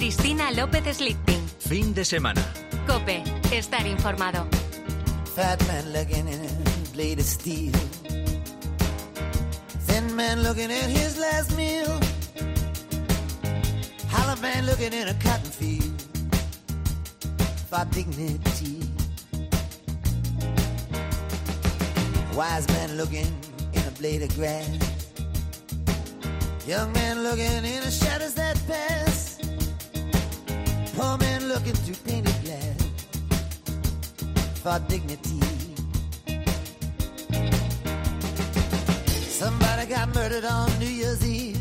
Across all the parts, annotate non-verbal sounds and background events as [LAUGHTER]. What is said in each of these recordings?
Cristina López Slichting. Fin de semana. Cope, estar informado. Fat man looking in a blade of steel. Thin man looking at his last meal. Hollow man looking in a cotton field. For dignity. Wise man looking in a blade of grass. Young man looking in the shadows that pass. Poor man looking through painted glass for dignity. Somebody got murdered on New Year's Eve.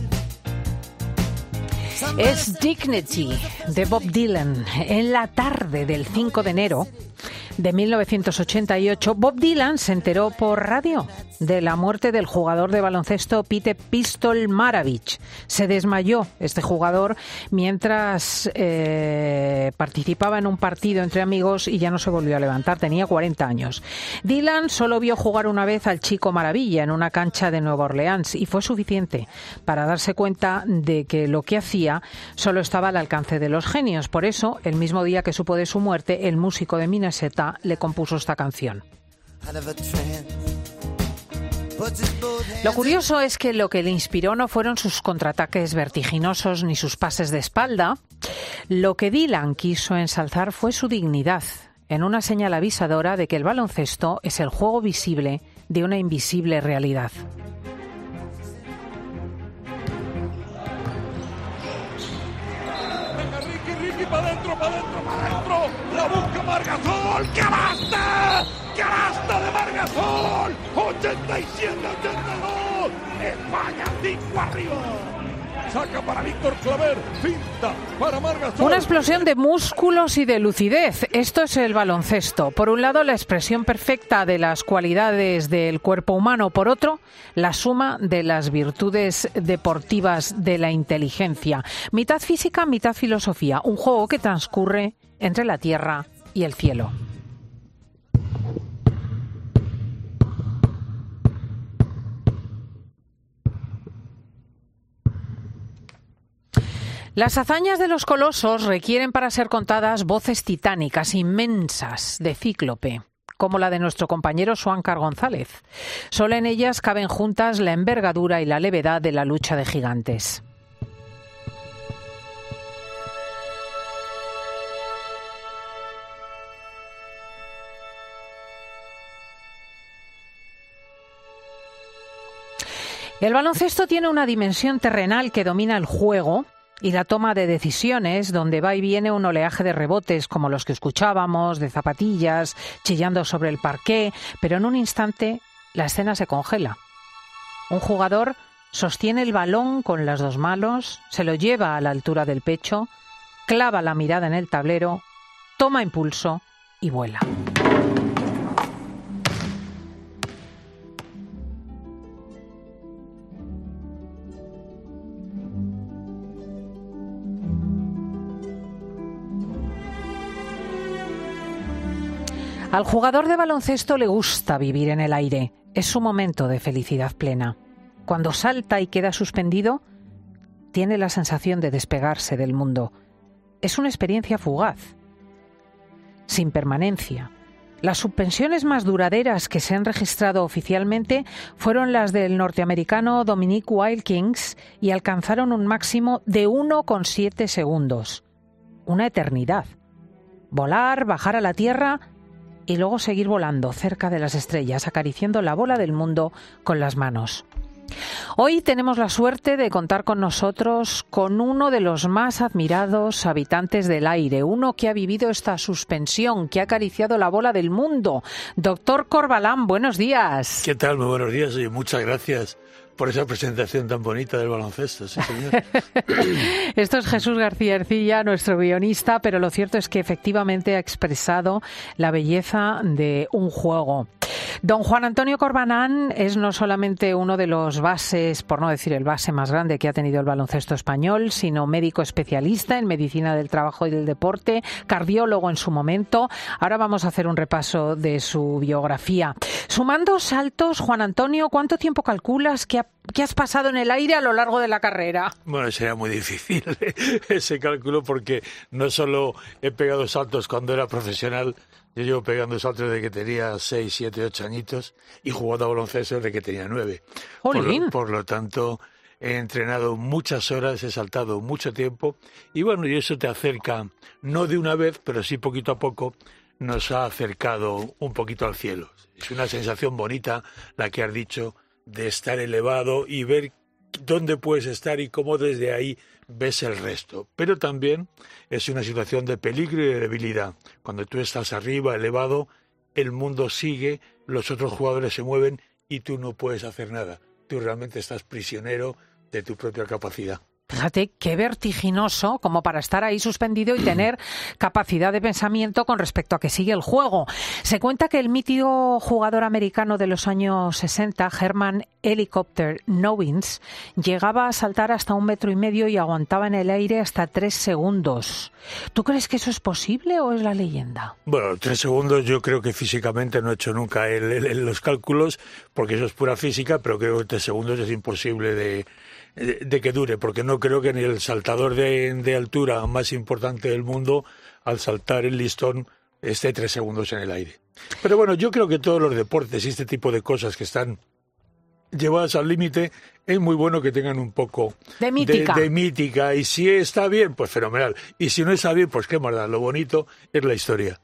Somebody Es Dignity de Bob Dylan. En la tarde del 5 de enero de 1988, Bob Dylan se enteró por radio de la muerte del jugador de baloncesto Pete Pistol Maravich. Se desmayó este jugador mientras eh, participaba en un partido entre amigos y ya no se volvió a levantar. Tenía 40 años. Dylan solo vio jugar una vez al chico Maravilla en una cancha de Nueva Orleans y fue suficiente para darse cuenta de que lo que hacía solo estaba al alcance de los genios. Por eso, el mismo día que supo de su muerte, el músico de Minnesota le compuso esta canción. Lo curioso es que lo que le inspiró no fueron sus contraataques vertiginosos ni sus pases de espalda. Lo que Dylan quiso ensalzar fue su dignidad, en una señal avisadora de que el baloncesto es el juego visible de una invisible realidad. Venga, Ricky, Ricky, para adentro, para adentro, para adentro. La busca Margasol. ¡Canasta! ¡Canasta de Margasol! 87-82. España 5 arriba. Saca para Víctor Claver. Finta para Margasol. Una explosión de músculos y de lucidez. Esto es el baloncesto. Por un lado, la expresión perfecta de las cualidades del cuerpo humano. Por otro, la suma de las virtudes deportivas de la inteligencia. Mitad física, mitad filosofía. Un juego que transcurre entre la tierra y el cielo. Las hazañas de los colosos requieren para ser contadas voces titánicas, inmensas, de cíclope, como la de nuestro compañero Suáncar González. Solo en ellas caben juntas la envergadura y la levedad de la lucha de gigantes. El baloncesto tiene una dimensión terrenal que domina el juego y la toma de decisiones, donde va y viene un oleaje de rebotes como los que escuchábamos, de zapatillas, chillando sobre el parqué, pero en un instante la escena se congela. Un jugador sostiene el balón con las dos manos, se lo lleva a la altura del pecho, clava la mirada en el tablero, toma impulso y vuela. Al jugador de baloncesto le gusta vivir en el aire. Es su momento de felicidad plena. Cuando salta y queda suspendido, tiene la sensación de despegarse del mundo. Es una experiencia fugaz, sin permanencia. Las suspensiones más duraderas que se han registrado oficialmente fueron las del norteamericano Dominique Wilkins y alcanzaron un máximo de 1,7 segundos. Una eternidad. Volar, bajar a la Tierra y luego seguir volando cerca de las estrellas, acariciando la bola del mundo con las manos. Hoy tenemos la suerte de contar con nosotros con uno de los más admirados habitantes del aire, uno que ha vivido esta suspensión, que ha acariciado la bola del mundo. Doctor Corbalán, buenos días. ¿Qué tal? Muy buenos días y muchas gracias por esa presentación tan bonita del baloncesto, sí, señor. [LAUGHS] Esto es Jesús García Ercilla, nuestro guionista, pero lo cierto es que efectivamente ha expresado la belleza de un juego. Don Juan Antonio Corbanán es no solamente uno de los bases, por no decir el base más grande que ha tenido el baloncesto español, sino médico especialista en medicina del trabajo y del deporte, cardiólogo en su momento. Ahora vamos a hacer un repaso de su biografía. Sumando saltos, Juan Antonio, ¿cuánto tiempo calculas que, has pasado en el aire a lo largo de la carrera? Bueno, sería muy difícil [LAUGHS] ese cálculo porque no solo he pegado saltos cuando era profesional, yo llevo pegando saltos desde que tenía 6, 7, 8 añitos y jugando a baloncesto desde que tenía 9. Por, por, lo tanto, he entrenado muchas horas, he saltado mucho tiempo y bueno, y eso te acerca, no de una vez, pero sí poquito a poco, nos ha acercado un poquito al cielo. Es una sensación bonita la que has dicho de estar elevado y ver dónde puedes estar y cómo desde ahí ves el resto. Pero también es una situación de peligro y de debilidad. Cuando tú estás arriba, elevado, el mundo sigue, los otros jugadores se mueven y tú no puedes hacer nada. Tú realmente estás prisionero de tu propia capacidad. Fíjate qué vertiginoso como para estar ahí suspendido y tener [CLEARS THROAT] capacidad de pensamiento con respecto a que sigue el juego. Se cuenta que el mítico jugador americano de los años 60, Herman Helicopter Nowins, llegaba a saltar hasta un metro y medio y aguantaba en el aire hasta tres segundos. ¿Tú crees que eso es posible o es la leyenda? Bueno, tres segundos yo creo que físicamente no he hecho nunca los cálculos porque eso es pura física, pero creo que tres segundos es imposible de de que dure, porque no creo que ni el saltador de, de altura más importante del mundo, al saltar el listón, esté tres segundos en el aire. Pero bueno, yo creo que todos los deportes y este tipo de cosas que están llevadas al límite, es muy bueno que tengan un poco de mítica. De, mítica. Y si está bien, pues fenomenal. Y si no está bien, pues qué maldad. Lo bonito es la historia.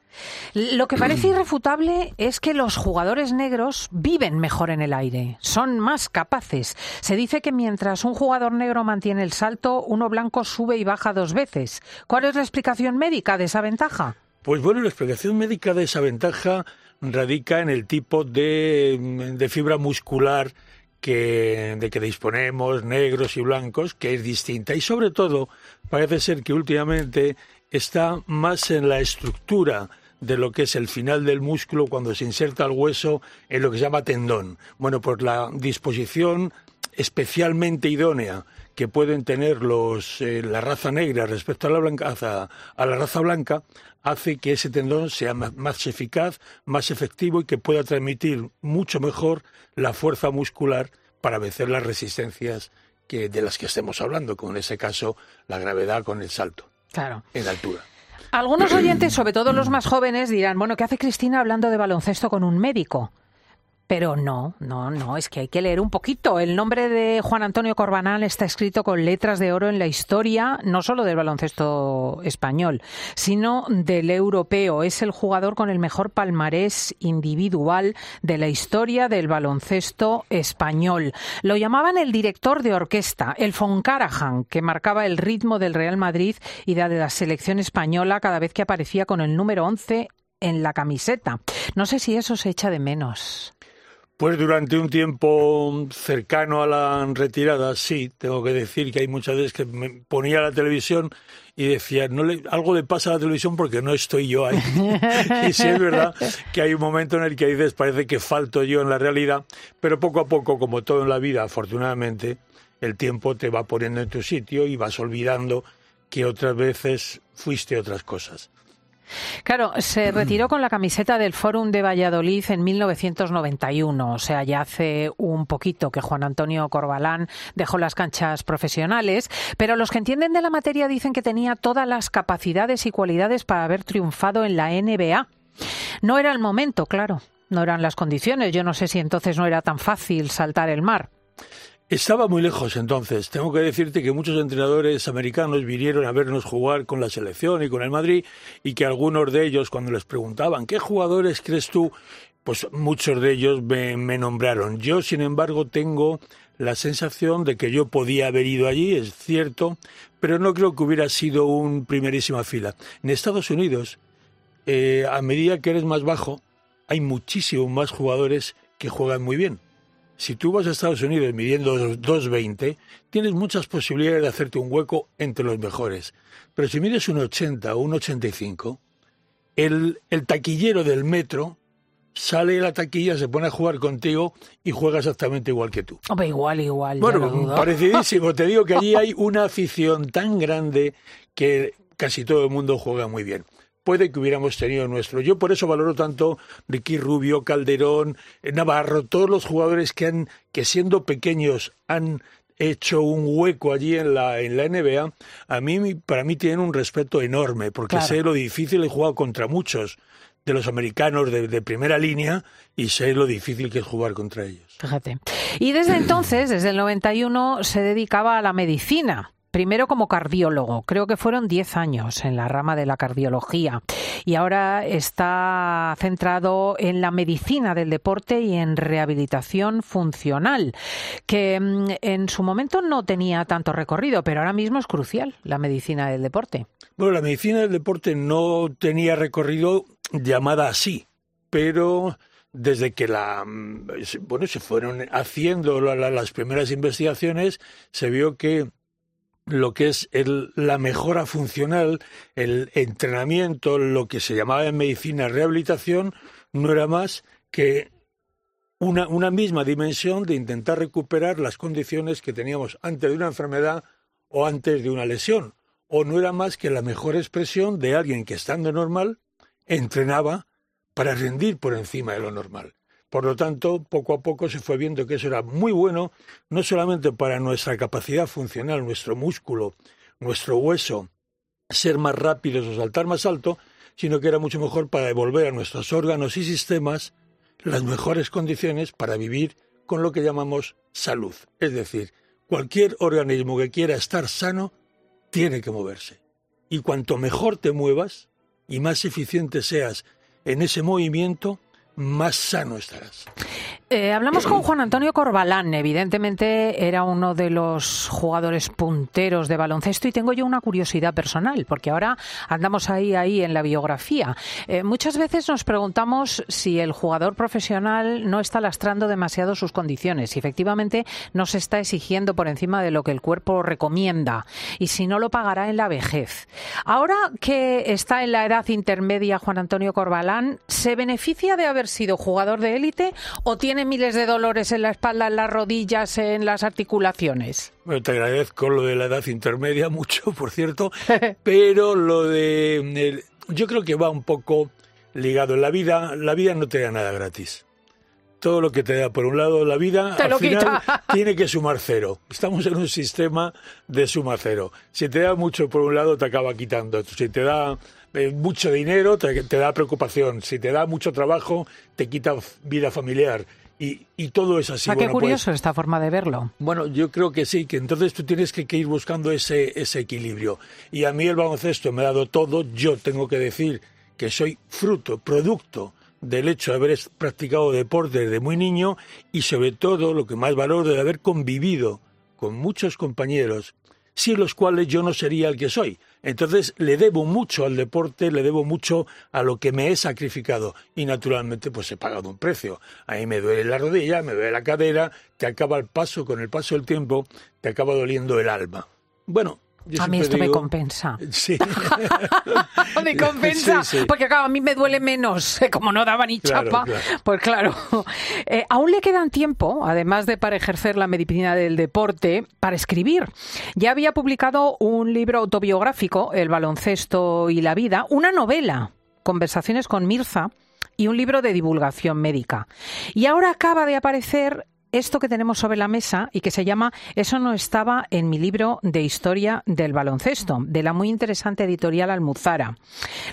Lo que parece irrefutable es que los jugadores negros viven mejor en el aire, son más capaces. Se dice que mientras un jugador negro mantiene el salto, uno blanco sube y baja dos veces. ¿Cuál es la explicación médica de esa ventaja? Pues bueno, la explicación médica de esa ventaja radica en el tipo de, de fibra muscular que, de que disponemos, negros y blancos, que es distinta. Y sobre todo, parece ser que últimamente está más en la estructura de lo que es el final del músculo cuando se inserta el hueso en lo que se llama tendón. Bueno, pues la disposición especialmente idónea que pueden tener los, eh, la raza negra respecto a la, blanca, a la raza blanca hace que ese tendón sea más eficaz, más efectivo y que pueda transmitir mucho mejor la fuerza muscular para vencer las resistencias que, de las que estemos hablando, como en ese caso la gravedad con el salto claro. en altura. Algunos oyentes, sobre todo los más jóvenes, dirán, bueno, ¿qué hace Cristina hablando de baloncesto con un médico? Pero no, no, no, es que hay que leer un poquito. El nombre de Juan Antonio Corbanal está escrito con letras de oro en la historia, no solo del baloncesto español, sino del europeo. Es el jugador con el mejor palmarés individual de la historia del baloncesto español. Lo llamaban el director de orquesta, el von Karajan, que marcaba el ritmo del Real Madrid y de la selección española cada vez que aparecía con el número 11 en la camiseta. No sé si eso se echa de menos. Pues durante un tiempo cercano a la retirada, sí, tengo que decir que hay muchas veces que me ponía la televisión y decía, no le, algo le pasa a la televisión porque no estoy yo ahí. [LAUGHS] y sí es verdad que hay un momento en el que dices, parece que falto yo en la realidad, pero poco a poco, como todo en la vida, afortunadamente, el tiempo te va poniendo en tu sitio y vas olvidando que otras veces fuiste otras cosas. Claro, se [CLEARS THROAT] retiró con la camiseta del Fórum de Valladolid en 1991, o sea, ya hace un poquito que Juan Antonio Corbalán dejó las canchas profesionales, pero los que entienden de la materia dicen que tenía todas las capacidades y cualidades para haber triunfado en la NBA. No era el momento, claro, no eran las condiciones, yo no sé si entonces no era tan fácil saltar el mar. Estaba muy lejos entonces. Tengo que decirte que muchos entrenadores americanos vinieron a vernos jugar con la selección y con el Madrid y que algunos de ellos cuando les preguntaban ¿qué jugadores crees tú? Pues muchos de ellos me, me nombraron. Yo, sin embargo, tengo la sensación de que yo podía haber ido allí, es cierto, pero no creo que hubiera sido un primerísima fila. En Estados Unidos, eh, a medida que eres más bajo, hay muchísimos más jugadores que juegan muy bien. Si tú vas a Estados Unidos midiendo 2,20, tienes muchas posibilidades de hacerte un hueco entre los mejores. Pero si mides un 80 o un 85, el, el taquillero del metro sale de la taquilla, se pone a jugar contigo y juega exactamente igual que tú. Igual, igual. Bueno, parecidísimo. Te digo que allí [LAUGHS] hay una afición tan grande que casi todo el mundo juega muy bien. Puede que hubiéramos tenido nuestro. Yo por eso valoro tanto Ricky Rubio, Calderón, eh, Navarro, todos los jugadores que han, que siendo pequeños han hecho un hueco allí en la, en la NBA. A mí, para mí tienen un respeto enorme, porque Claro. sé lo difícil he jugado contra muchos de los americanos de, de primera línea y sé lo difícil que es jugar contra ellos. Fíjate. Y desde entonces, desde el 91, se dedicaba a la medicina. Primero como cardiólogo, creo que fueron 10 años en la rama de la cardiología. Y ahora está centrado en la medicina del deporte y en rehabilitación funcional, que mm, en su momento no tenía tanto recorrido, pero ahora mismo es crucial la medicina del deporte. Bueno, la medicina del deporte no tenía recorrido llamada así, pero desde que la mm, bueno se fueron haciendo la- la- las primeras investigaciones se vio que lo que es el- la mejora funcional, el entrenamiento, lo que se llamaba en medicina rehabilitación, no era más que una, una misma dimensión de intentar recuperar las condiciones que teníamos antes de una enfermedad o antes de una lesión. O no era más que la mejor expresión de alguien que estando normal entrenaba para rendir por encima de lo normal. Por lo tanto, poco a poco se fue viendo que eso era muy bueno, no solamente para nuestra capacidad funcional, nuestro músculo, nuestro hueso, ser más rápidos o saltar más alto, sino que era mucho mejor para devolver a nuestros órganos y sistemas las mejores condiciones para vivir con lo que llamamos salud. Es decir, cualquier organismo que quiera estar sano tiene que moverse. Y cuanto mejor te muevas y más eficiente seas en ese movimiento, más sano estarás. Eh, hablamos con [CLEARS THROAT] Juan Antonio Corbalán, evidentemente era uno de los jugadores punteros de baloncesto y tengo yo una curiosidad personal, porque ahora andamos ahí, ahí en la biografía. Eh, muchas veces nos preguntamos si el jugador profesional no está lastrando demasiado sus condiciones, si efectivamente no se está exigiendo por encima de lo que el cuerpo recomienda y si no lo pagará en la vejez. Ahora que está en la edad intermedia Juan Antonio Corbalán, ¿se beneficia de haber sido jugador de élite o tiene miles de dolores en la espalda, en las rodillas, en las articulaciones? Bueno, te agradezco lo de la edad intermedia [LAUGHS] mucho, por cierto, [LAUGHS] pero lo de el- yo creo que va un poco ligado en la vida, la vida no te da nada gratis. Todo lo que te da por un lado la vida Te al final quita. [LAUGHS] tiene que sumar cero. Estamos en un sistema de suma cero. Si te da mucho por un lado te acaba quitando. Si te da eh, mucho dinero te, te da preocupación. Si te da mucho trabajo te quita vida familiar. Y, y todo es así. Ah, qué Bueno, pues, curioso esta forma de verlo. bueno, yo creo que sí, que entonces tú tienes que, que ir buscando ese, ese equilibrio. Y a mí el baloncesto me ha dado todo. Yo tengo que decir que soy fruto, producto del hecho de haber practicado deporte desde muy niño y sobre todo lo que más valoro de haber convivido con muchos compañeros sin los cuales yo no sería el que soy. Entonces le debo mucho al deporte, le debo mucho a lo que me he sacrificado y naturalmente pues he pagado un precio. A mí me duele la rodilla, me duele la cadera, te acaba el paso, con el paso del tiempo, te acaba doliendo el alma. Bueno, yo A mí esto me compensa. [LAUGHS] Sí. [LAUGHS] me compensa, Sí, sí. porque claro, a mí me duele menos, eh, como no daba ni Claro, chapa, claro. pues claro. [LAUGHS] Eh, aún le quedan tiempo, además de para ejercer la medicina del deporte, para escribir. Ya había publicado un libro autobiográfico, El baloncesto y la vida, una novela, Conversaciones con Mirza, y un libro de divulgación médica. Y ahora acaba de aparecer esto que tenemos sobre la mesa y que se llama Eso no estaba en mi libro de historia del baloncesto, de la muy interesante editorial Almuzara.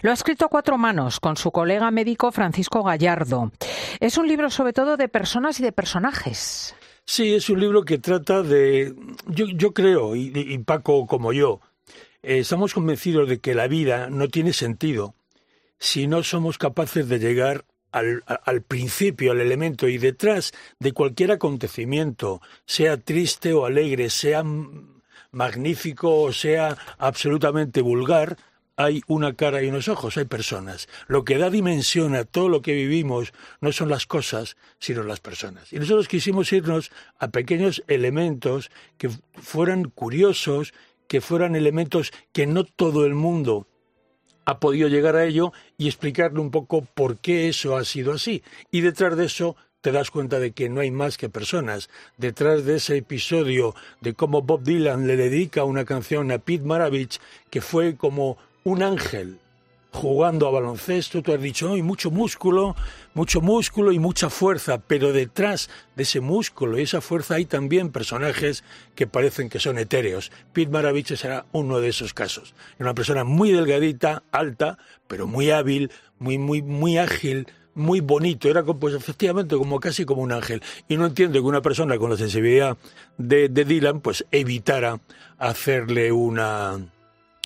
Lo ha escrito a cuatro manos con su colega médico Francisco Gallardo. Es un libro sobre todo de personas y de personajes. Sí, es un libro que trata de... Yo, yo creo, y, Paco como yo, eh, estamos convencidos de que la vida no tiene sentido si no somos capaces de llegar al, al principio, al elemento, y detrás de cualquier acontecimiento, sea triste o alegre, sea magnífico o sea absolutamente vulgar, hay una cara y unos ojos, hay personas. Lo que da dimensión a todo lo que vivimos no son las cosas, sino las personas. Y nosotros quisimos irnos a pequeños elementos que fueran curiosos, que fueran elementos que no todo el mundo ha podido llegar a ello y explicarle un poco por qué eso ha sido así. Y detrás de eso te das cuenta de que no hay más que personas. Detrás de ese episodio de cómo Bob Dylan le dedica una canción a Pete Maravich, que fue como un ángel jugando a baloncesto, tú has dicho, hay mucho músculo, mucho músculo y mucha fuerza, pero detrás de ese músculo y esa fuerza hay también personajes que parecen que son etéreos. Pete Maravich será uno de esos casos. Una persona muy delgadita, alta, pero muy hábil, muy, muy, muy ágil, muy bonito, era pues efectivamente como casi como un ángel. Y no entiendo que una persona con la sensibilidad de, de Dylan pues evitara hacerle una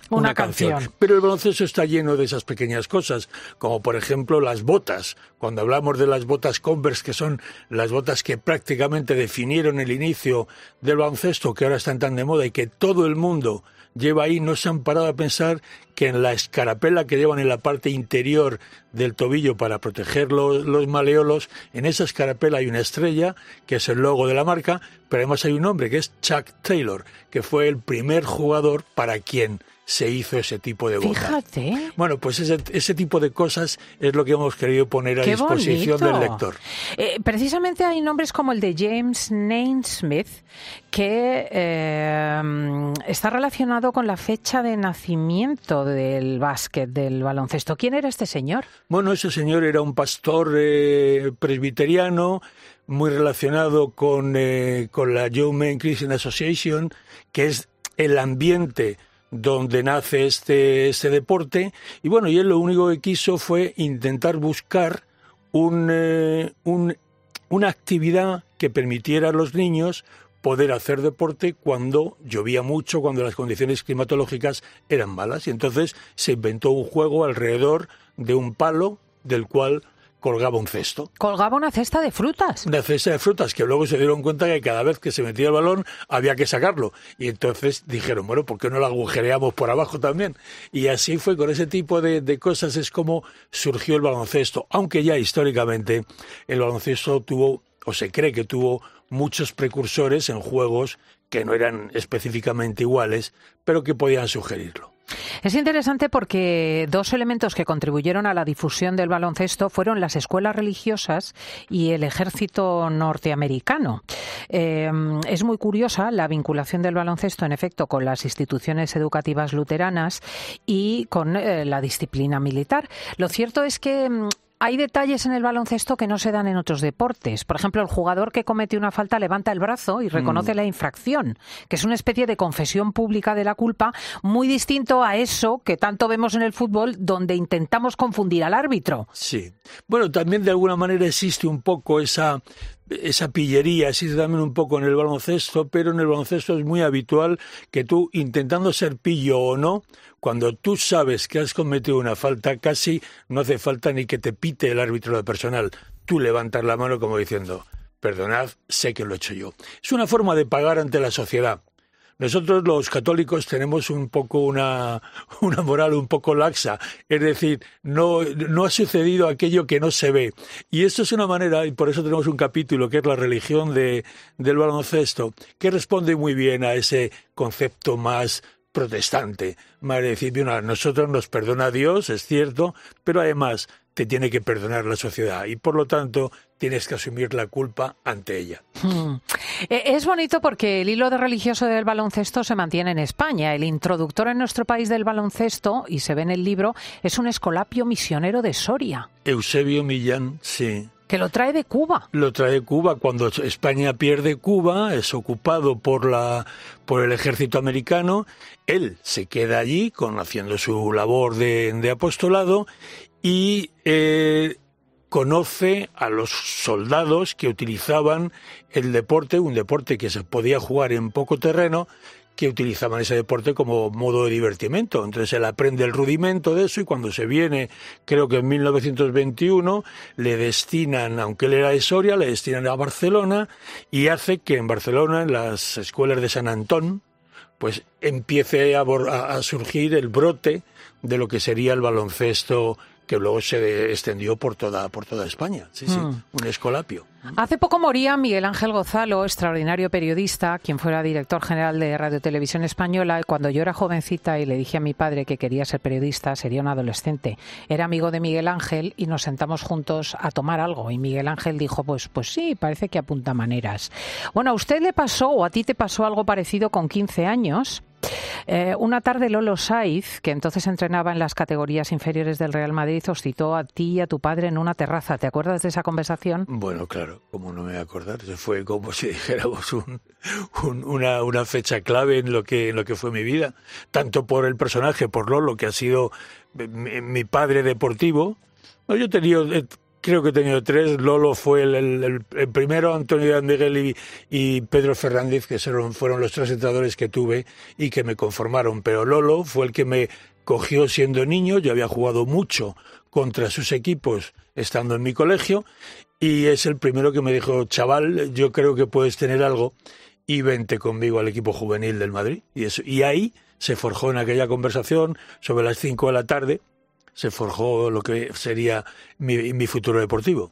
una, canción. Pero el baloncesto está lleno de esas pequeñas cosas, como por ejemplo las botas. Cuando hablamos de las botas Converse, que son las botas que prácticamente definieron el inicio del baloncesto, que ahora están tan de moda y que todo el mundo lleva ahí, no se han parado a pensar que en la escarapela que llevan en la parte interior del tobillo para proteger los, los, maleolos, en esa escarapela hay una estrella, que es el logo de la marca, pero además hay un hombre que es Chuck Taylor, que fue el primer jugador para quien se hizo ese tipo de botas. Fíjate. Bueno, pues ese, ese, tipo de cosas es lo que hemos querido poner a Qué disposición bonito. del lector. Eh, precisamente hay nombres como el de James Naismith, que eh, está relacionado con la fecha de nacimiento del básquet, del baloncesto. ¿Quién era este señor? Bueno, ese señor era un pastor eh, presbiteriano muy relacionado con, eh, con la Young Men Christian Association, que es el ambiente donde nace este, este deporte. Y bueno, y él lo único que quiso fue intentar buscar un, eh, un, una actividad que permitiera a los niños poder hacer deporte cuando llovía mucho, cuando las condiciones climatológicas eran malas. Y entonces se inventó un juego alrededor de un palo del cual colgaba un cesto. Colgaba una cesta de frutas. Una cesta de frutas, que luego se dieron cuenta que cada vez que se metía el balón había que sacarlo. Y entonces dijeron, bueno, ¿por qué no lo agujereamos por abajo también? Y así fue, con ese tipo de, de cosas es como surgió el baloncesto. Aunque ya históricamente el baloncesto tuvo, o se cree que tuvo, muchos precursores en juegos que no eran específicamente iguales, pero que podían sugerirlo. Es interesante porque dos elementos que contribuyeron a la difusión del baloncesto fueron las escuelas religiosas y el ejército norteamericano. Eh, es muy curiosa la vinculación del baloncesto, en efecto, con las instituciones educativas luteranas y con eh, la disciplina militar. Lo cierto es que mm, hay detalles en el baloncesto que no se dan en otros deportes. Por ejemplo, el jugador que comete una falta levanta el brazo y reconoce mm. la infracción, que es una especie de confesión pública de la culpa, muy distinto a eso que tanto vemos en el fútbol, donde intentamos confundir al árbitro. Sí. Bueno, también de alguna manera existe un poco esa esa pillería existe también un poco en el baloncesto, pero en el baloncesto es muy habitual que tú, intentando ser pillo o no, cuando tú sabes que has cometido una falta, casi no hace falta ni que te pite el árbitro de personal. Tú levantas la mano como diciendo, perdonad, sé que lo he hecho yo. Es una forma de pagar ante la sociedad. Nosotros los católicos tenemos un poco una, [LAUGHS] una moral un poco laxa, es decir, no, no ha sucedido aquello que no se ve. Y esto es una manera, y por eso tenemos un capítulo que es la religión de, del baloncesto, que responde muy bien a ese concepto más protestante, más decir, bueno, nosotros nos perdona Dios, es cierto, pero además te tiene que perdonar la sociedad y por lo tanto tienes que asumir la culpa ante ella. Hmm. Es bonito porque el hilo de religioso del baloncesto se mantiene en España. El introductor en nuestro país del baloncesto, y se ve en el libro, es un escolapio misionero de Soria. Eusebio Millán, sí. Que lo trae de Cuba. Lo trae de Cuba. Cuando España pierde Cuba, es ocupado por, la, por el ejército americano. Él se queda allí con, haciendo su labor de, de apostolado y eh, conoce a los soldados que utilizaban el deporte, un deporte que se podía jugar en poco terreno, que utilizaban ese deporte como modo de divertimento. Entonces él aprende el rudimento de eso y cuando se viene, creo que en 1921, le destinan, aunque él era de Soria, le destinan a Barcelona y hace que en Barcelona, en las escuelas de San Antón, pues empiece a, a surgir el brote de lo que sería el baloncesto que luego se extendió por toda, por toda España. Sí, sí, Mm. un escolapio. Hace poco moría Miguel Ángel Gozalo, extraordinario periodista, quien fuera director general de Radio Televisión Española. Y cuando yo era jovencita y le dije a mi padre que quería ser periodista, sería un adolescente. Era amigo de Miguel Ángel y nos sentamos juntos a tomar algo. Y Miguel Ángel dijo, pues, pues sí, parece que apunta maneras. Bueno, a usted le pasó o a ti te pasó algo parecido con 15 años. Eh, una tarde Lolo Saiz, que entonces entrenaba en las categorías inferiores del Real Madrid, os citó a ti y a tu padre en una terraza. ¿Te acuerdas de esa conversación? Bueno, claro, como no me voy a acordar, fue como si [LAUGHS] dijéramos un, un- una, una fecha clave en lo que en lo que fue mi vida, tanto por el personaje, por Lolo, que ha sido mi, mi padre deportivo. Yo he tenido, eh, creo que he tenido tres. Lolo fue el, primero, Antonio de Miguel y, y Pedro Fernández, que fueron, los tres entrenadores que tuve y que me conformaron. Pero Lolo fue el que me cogió siendo niño. Yo había jugado mucho contra sus equipos estando en mi colegio y es el primero que me dijo, chaval, yo creo que puedes tener algo y vente conmigo al equipo juvenil del Madrid. Y, ahí se forjó en aquella conversación sobre las 5 de la tarde, se forjó lo que sería mi, mi futuro deportivo.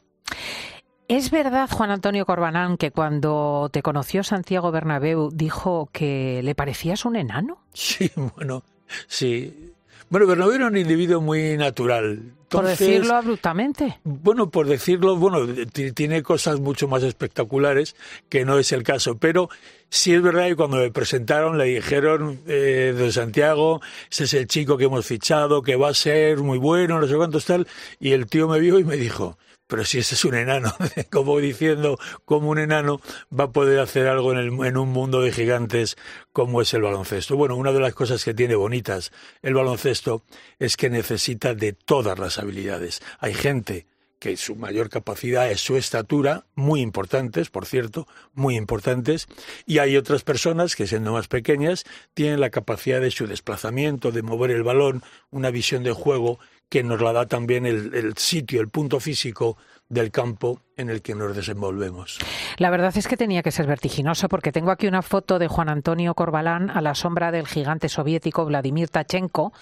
¿Es verdad, Juan Antonio Corbanán, que cuando te conoció Santiago Bernabéu dijo que le parecías un enano? Sí, [LAUGHS] bueno, sí. Bueno, Bernabéu era un individuo muy natural. Por decirlo abruptamente. Bueno, por decirlo, bueno, tiene cosas mucho más espectaculares que no es el caso, pero sí es verdad que cuando me presentaron le dijeron eh, de Santiago, ese es el chico que hemos fichado, que va a ser muy bueno, no sé cuántos tal, y el tío me vio y me dijo, pero si ese es un enano, [LAUGHS] como diciendo, como un enano va a poder hacer algo en, el- en un mundo de gigantes como es el baloncesto. Bueno, una de las cosas que tiene bonitas el baloncesto es que necesita de todas las habilidades. Hay gente que su mayor capacidad es su estatura, muy importantes, por cierto, muy importantes, y hay otras personas que siendo más pequeñas tienen la capacidad de su desplazamiento, de mover el balón, una visión de juego que nos la da también el, el sitio, el punto físico del campo en el que nos desenvolvemos. La verdad es que tenía que ser vertiginoso porque tengo aquí una foto de Juan Antonio Corbalán a la sombra del gigante soviético Vladimir Tachenko,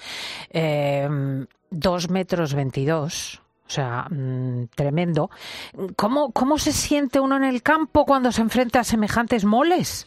eh, dos metros veintidós. O sea, mm, tremendo. ¿Cómo, ¿Cómo se siente uno en el campo cuando se enfrenta a semejantes moles?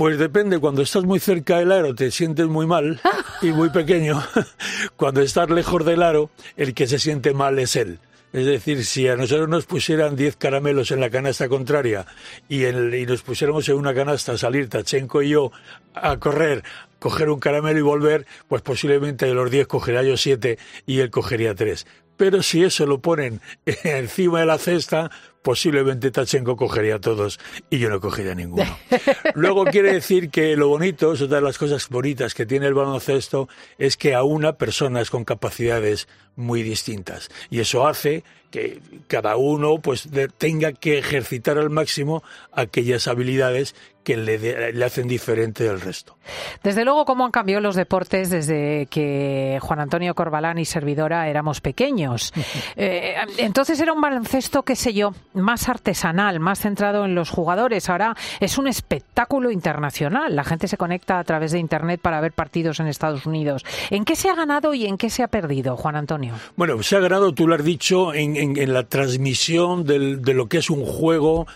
Pues depende, cuando estás muy cerca del aro te sientes muy mal y muy pequeño. [LAUGHS] Cuando estás lejos del aro, el que se siente mal es él. Es decir, si a nosotros nos pusieran 10 caramelos en la canasta contraria y, nos pusiéramos en una canasta a salir Tachenko y yo a correr, coger un caramelo y volver, pues posiblemente de los 10 cogería yo 7 y él cogería 3. Pero si eso lo ponen [LAUGHS] encima de la cesta, posiblemente Tachenko cogería todos y yo no cogería ninguno. [LAUGHS] Luego quiere decir que lo bonito, es otra de las cosas bonitas que tiene el baloncesto, es que aúna personas con capacidades muy distintas. Y eso hace que cada uno pues de- tenga que ejercitar al máximo aquellas habilidades que le, de- le hacen diferente del resto. Desde luego, cómo han cambiado los deportes desde que Juan Antonio Corbalán y servidora éramos pequeños. [LAUGHS] Eh, entonces era un baloncesto, qué sé yo, más artesanal, más centrado en los jugadores. Ahora es un espectáculo internacional. La gente se conecta a través de Internet para ver partidos en Estados Unidos. ¿En qué se ha ganado y en qué se ha perdido, Juan Antonio? Bueno, se ha ganado, tú lo has dicho, en, en- en la transmisión del- de lo que es un juego,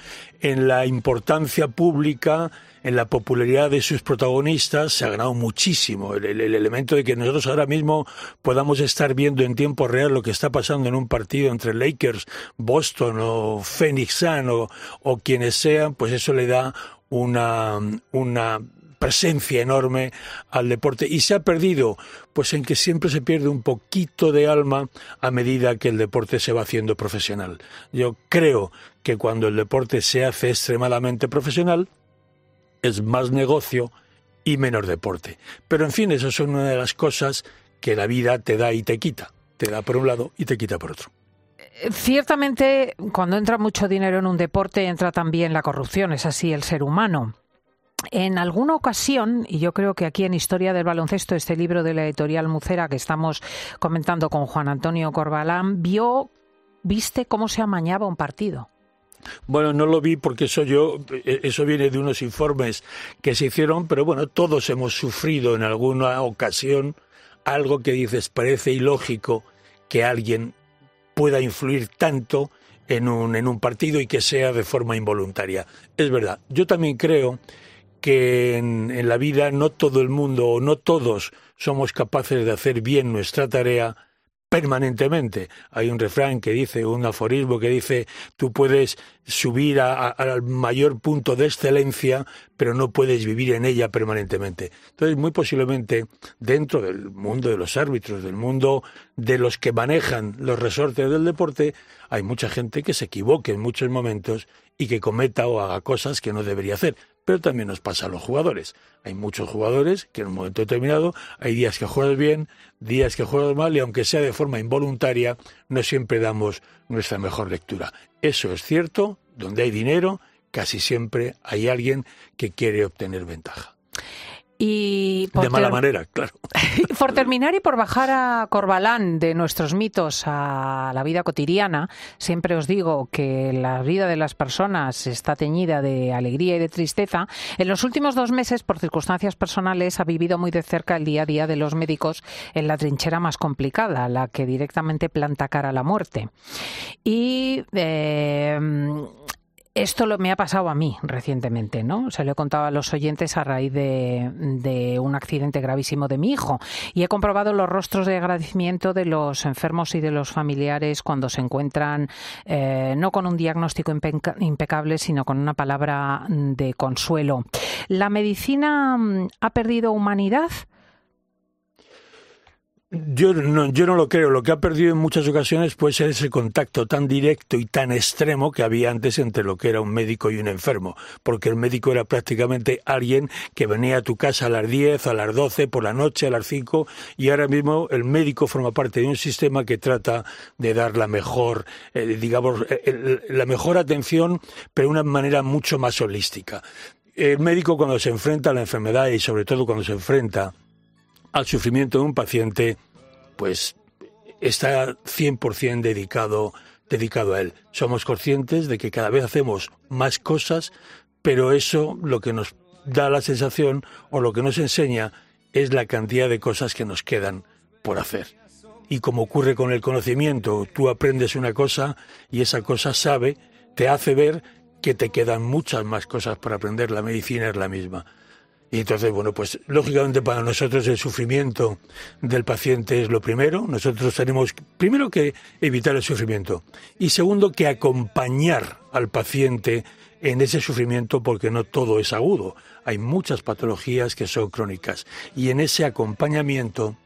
en la importancia pública, en la popularidad de sus protagonistas, se ha ganado muchísimo. El, el- el elemento de que nosotros ahora mismo podamos estar viendo en tiempo real lo que está pasando en un partido entre Lakers, Boston o Phoenix Sun o, o quienes sean, pues eso le da una, una presencia enorme al deporte y se ha perdido pues en que siempre se pierde un poquito de alma a medida que el deporte se va haciendo profesional. Yo creo que cuando el deporte se hace extremadamente profesional es más negocio y menos deporte. Pero en fin, eso son una de las cosas que la vida te da y te quita. Te da por un lado y te quita por otro. Ciertamente, cuando entra mucho dinero en un deporte, entra también la corrupción. Es así el ser humano. En alguna ocasión, y yo creo que aquí en Historia del Baloncesto, este libro de la editorial Mucera que estamos comentando con Juan Antonio Corbalán, vio, viste cómo se amañaba un partido. Bueno, no lo vi porque eso yo, eh, eso viene de unos informes que se hicieron, pero bueno, todos hemos sufrido en alguna ocasión algo que dices parece ilógico que alguien pueda influir tanto en un, en un partido y que sea de forma involuntaria. Es verdad, yo también creo que en, en la vida no todo el mundo o no todos somos capaces de hacer bien nuestra tarea permanentemente. Hay un refrán que dice, un aforismo que dice, tú puedes subir al mayor punto de excelencia, pero no puedes vivir en ella permanentemente. Entonces, muy posiblemente, dentro del mundo de los árbitros, del mundo de los que manejan los resortes del deporte, hay mucha gente que se equivoque en muchos momentos y que cometa o haga cosas que no debería hacer pero también nos pasa a los jugadores. Hay muchos jugadores que en un momento determinado hay días que juegas bien, días que juegas mal y aunque sea de forma involuntaria, no siempre damos nuestra mejor lectura. Eso es cierto, donde hay dinero, casi siempre hay alguien que quiere obtener ventaja. Y de mala manera, claro. [LAUGHS] por terminar y por bajar a Corbalán de nuestros mitos a la vida cotidiana, siempre os digo que la vida de las personas está teñida de alegría y de tristeza. En los últimos dos meses, por circunstancias personales, ha vivido muy de cerca el día a día de los médicos en la trinchera más complicada, la que directamente planta cara a la muerte. Y eh, esto lo, me ha pasado a mí recientemente, ¿no? Se lo he contado a los oyentes a raíz de, un accidente gravísimo de mi hijo y he comprobado los rostros de agradecimiento de los enfermos y de los familiares cuando se encuentran eh, no con un diagnóstico impecable, sino con una palabra de consuelo. ¿La medicina mm, ha perdido humanidad? Yo no, yo no lo creo. Lo que ha perdido en muchas ocasiones puede ser ese contacto tan directo y tan extremo que había antes entre lo que era un médico y un enfermo. Porque el médico era prácticamente alguien que venía a tu casa a las 10, a las 12, por la noche, a las 5. Y ahora mismo el médico forma parte de un sistema que trata de dar la mejor, eh, digamos, eh, la mejor atención, pero de una manera mucho más holística. El médico cuando se enfrenta a la enfermedad y sobre todo cuando se enfrenta al sufrimiento de un paciente, pues está 100% dedicado, dedicado a él. Somos conscientes de que cada vez hacemos más cosas, pero eso lo que nos da la sensación o lo que nos enseña es la cantidad de cosas que nos quedan por hacer. Y como ocurre con el conocimiento, tú aprendes una cosa y esa cosa sabe, te hace ver que te quedan muchas más cosas por aprender. La medicina es la misma. Y entonces, bueno, pues lógicamente para nosotros el sufrimiento del paciente es lo primero. Nosotros tenemos primero que evitar el sufrimiento y segundo que acompañar al paciente en ese sufrimiento porque no todo es agudo. Hay muchas patologías que son crónicas y en ese acompañamiento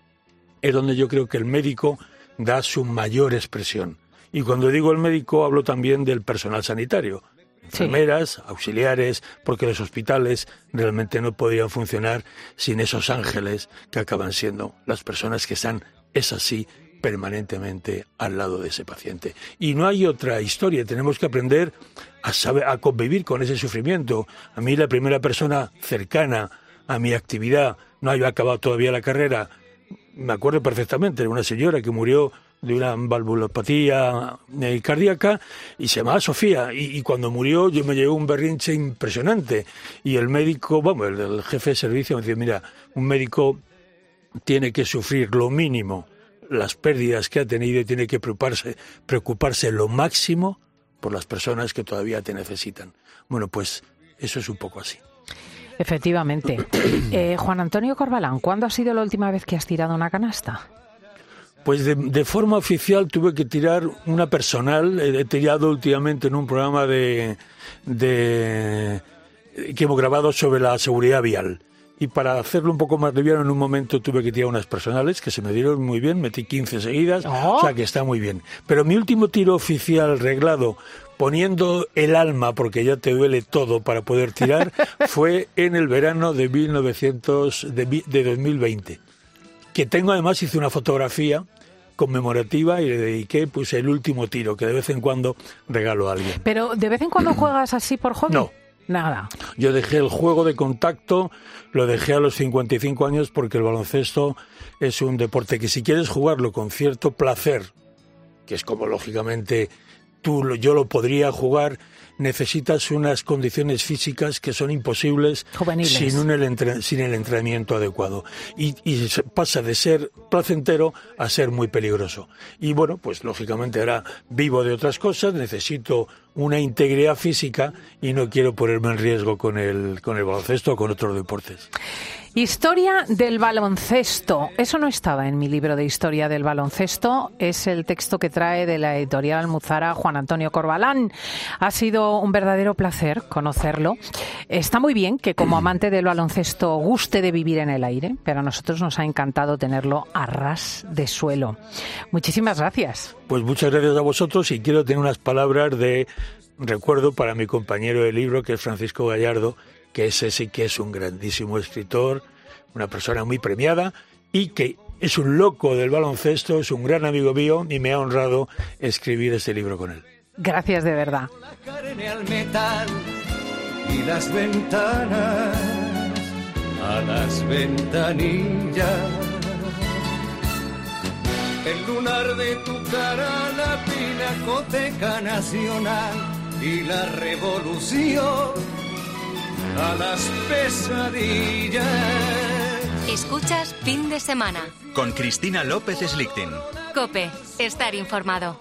es donde yo creo que el médico da su mayor expresión. Y cuando digo el médico hablo también del personal sanitario enfermeras, auxiliares, porque los hospitales realmente no podían funcionar sin esos ángeles que acaban siendo las personas que están, es así, permanentemente al lado de ese paciente. Y no hay otra historia, tenemos que aprender a, saber, a convivir con ese sufrimiento. A mí la primera persona cercana a mi actividad, no había acabado todavía la carrera, me acuerdo perfectamente, una señora que murió de una valvulopatía eh, cardíaca y se llamaba Sofía. Y, cuando murió yo me llevé un berrinche impresionante. Y el médico, vamos, el, jefe de servicio me decía, mira, un médico tiene que sufrir lo mínimo las pérdidas que ha tenido y tiene que preocuparse, preocuparse lo máximo por las personas que todavía te necesitan. Bueno, pues eso es un poco así. Efectivamente. [COUGHS] Eh, Juan Antonio Corbalán, ¿cuándo ha sido la última vez que has tirado una canasta? Pues de, forma oficial tuve que tirar una personal. He, tirado últimamente en un programa de, de que hemos grabado sobre la seguridad vial. Y para hacerlo un poco más liviano, en un momento tuve que tirar unas personales que se me dieron muy bien, metí 15 seguidas, o sea que está muy bien. Pero mi último tiro oficial reglado, poniendo el alma, porque ya te duele todo para poder tirar, [LAUGHS] fue en el verano de, 1900, de, de 2020. Que tengo además, hice una fotografía conmemorativa y le dediqué pues el último tiro que de vez en cuando regalo a alguien. Pero de vez en cuando juegas así por hobby? No. Nada. Yo dejé el juego de contacto, lo dejé a los 55 años porque el baloncesto es un deporte que si quieres jugarlo con cierto placer, que es como lógicamente tú, yo lo podría jugar, necesitas unas condiciones físicas que son imposibles Juveniles. sin, un el entre- sin el entrenamiento adecuado. Y, y pasa de ser placentero a ser muy peligroso. Y bueno, pues lógicamente ahora vivo de otras cosas, necesito una integridad física y no quiero ponerme en riesgo con el, con el baloncesto o con otros deportes. Historia del baloncesto. Eso no estaba en mi libro de historia del baloncesto. Es el texto que trae de la editorial Almuzara Juan Antonio Corbalán. Ha sido un verdadero placer conocerlo. Está muy bien que como amante del baloncesto guste de vivir en el aire, pero a nosotros nos ha encantado tenerlo a ras de suelo. Muchísimas gracias. Pues muchas gracias a vosotros y quiero tener unas palabras de recuerdo para mi compañero de libro, que es Francisco Gallardo, que ese sí que es un grandísimo escritor, una persona muy premiada y que es un loco del baloncesto, es un gran amigo mío y me ha honrado escribir este libro con él. Gracias de verdad. La carne al metal y las ventanas a las ventanillas. El lunar de tu cara, la pinacoteca nacional y la revolución a las pesadillas. Escuchas fin de semana. Con Cristina López Slichting. Cope, estar informado.